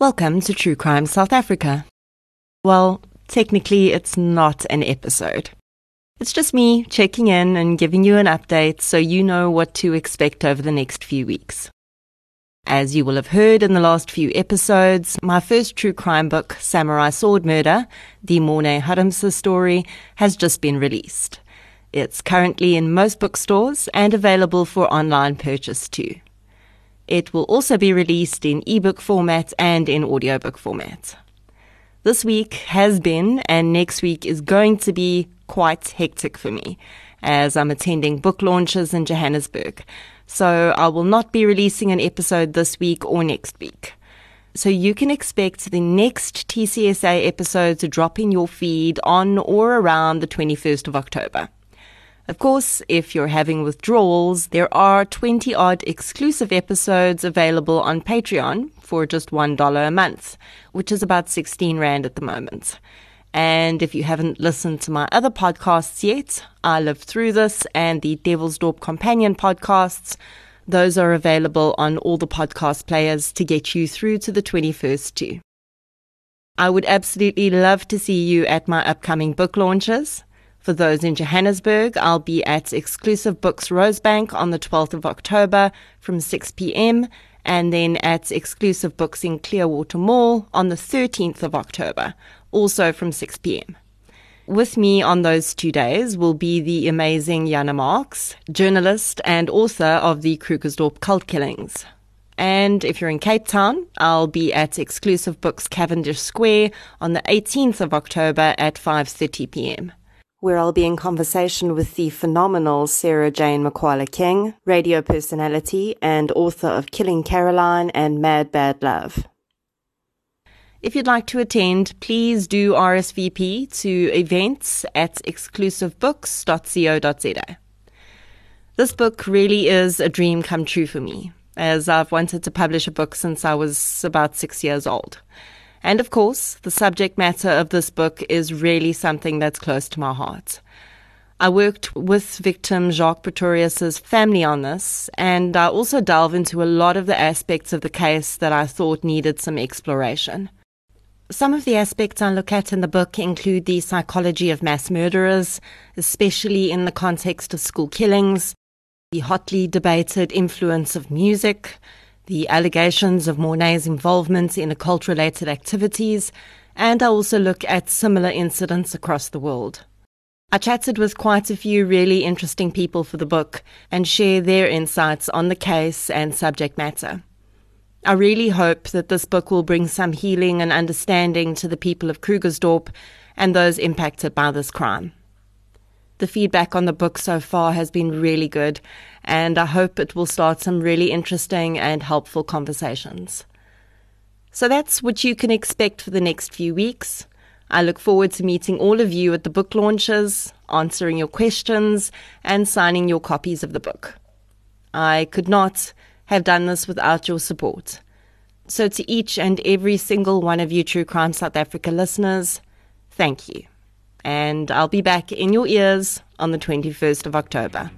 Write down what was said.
Welcome to True Crime South Africa. Well, technically, it's not an episode. It's just me checking in and giving you an update so you know what to expect over the next few weeks. As you will have heard in the last few episodes, my first true crime book, Samurai Sword Murder, the Morne Harmse story, has just been released. It's currently in most bookstores and available for online purchase too. It will also be released in ebook format and in audiobook format. This week has been and next week is going to be quite hectic for me as I'm attending book launches in Johannesburg. So I will not be releasing an episode this week or next week. So you can expect the next TCSA episode to drop in your feed on or around the 21st of October. Of course, if you're having withdrawals, there are 20 odd exclusive episodes available on Patreon for just $1 a month, which is about 16 Rand at the moment. And if you haven't listened to my other podcasts yet, I Lived Through This and the Devil's Dorp Companion podcasts, those are available on all the podcast players to get you through to the 21st too. I would absolutely love to see you at my upcoming book launches. For those in Johannesburg, I'll be at Exclusive Books Rosebank on the 12th of October from 6 p.m. and then at Exclusive Books in Clearwater Mall on the 13th of October, also from 6 p.m. With me on those two days will be the amazing Jana Marx, journalist and author of the Krugersdorp cult killings. And if you're in Cape Town, I'll be at Exclusive Books Cavendish Square on the 18th of October at 5:30 p.m where I'll be in conversation with the phenomenal Sara-Jayne Makwala King, radio personality and author of Killing Karoline and Mad Bad Love. If you'd like to attend, please do RSVP to events at exclusivebooks.co.za. This book really is a dream come true for me, as I've wanted to publish a book since I was about six years old. And of course, the subject matter of this book is really something that's close to my heart. I worked with victim Jacques Pretorius's family on this, and I also delve into a lot of the aspects of the case that I thought needed some exploration. Some of the aspects I look at in the book include the psychology of mass murderers, especially in the context of school killings, the hotly debated influence of music, the allegations of Morne's involvement in occult related activities, and I also look at similar incidents across the world. I chatted with quite a few really interesting people for the book and share their insights on the case and subject matter. I really hope that this book will bring some healing and understanding to the people of Krugersdorp and those impacted by this crime. The feedback on the book so far has been really good, and I hope it will start some really interesting and helpful conversations. So that's what you can expect for the next few weeks. I look forward to meeting all of you at the book launches, answering your questions, and signing your copies of the book. I could not have done this without your support. So, to each and every single one of you True Crime South Africa listeners, thank you and I'll be back in your ears on the 21st of October.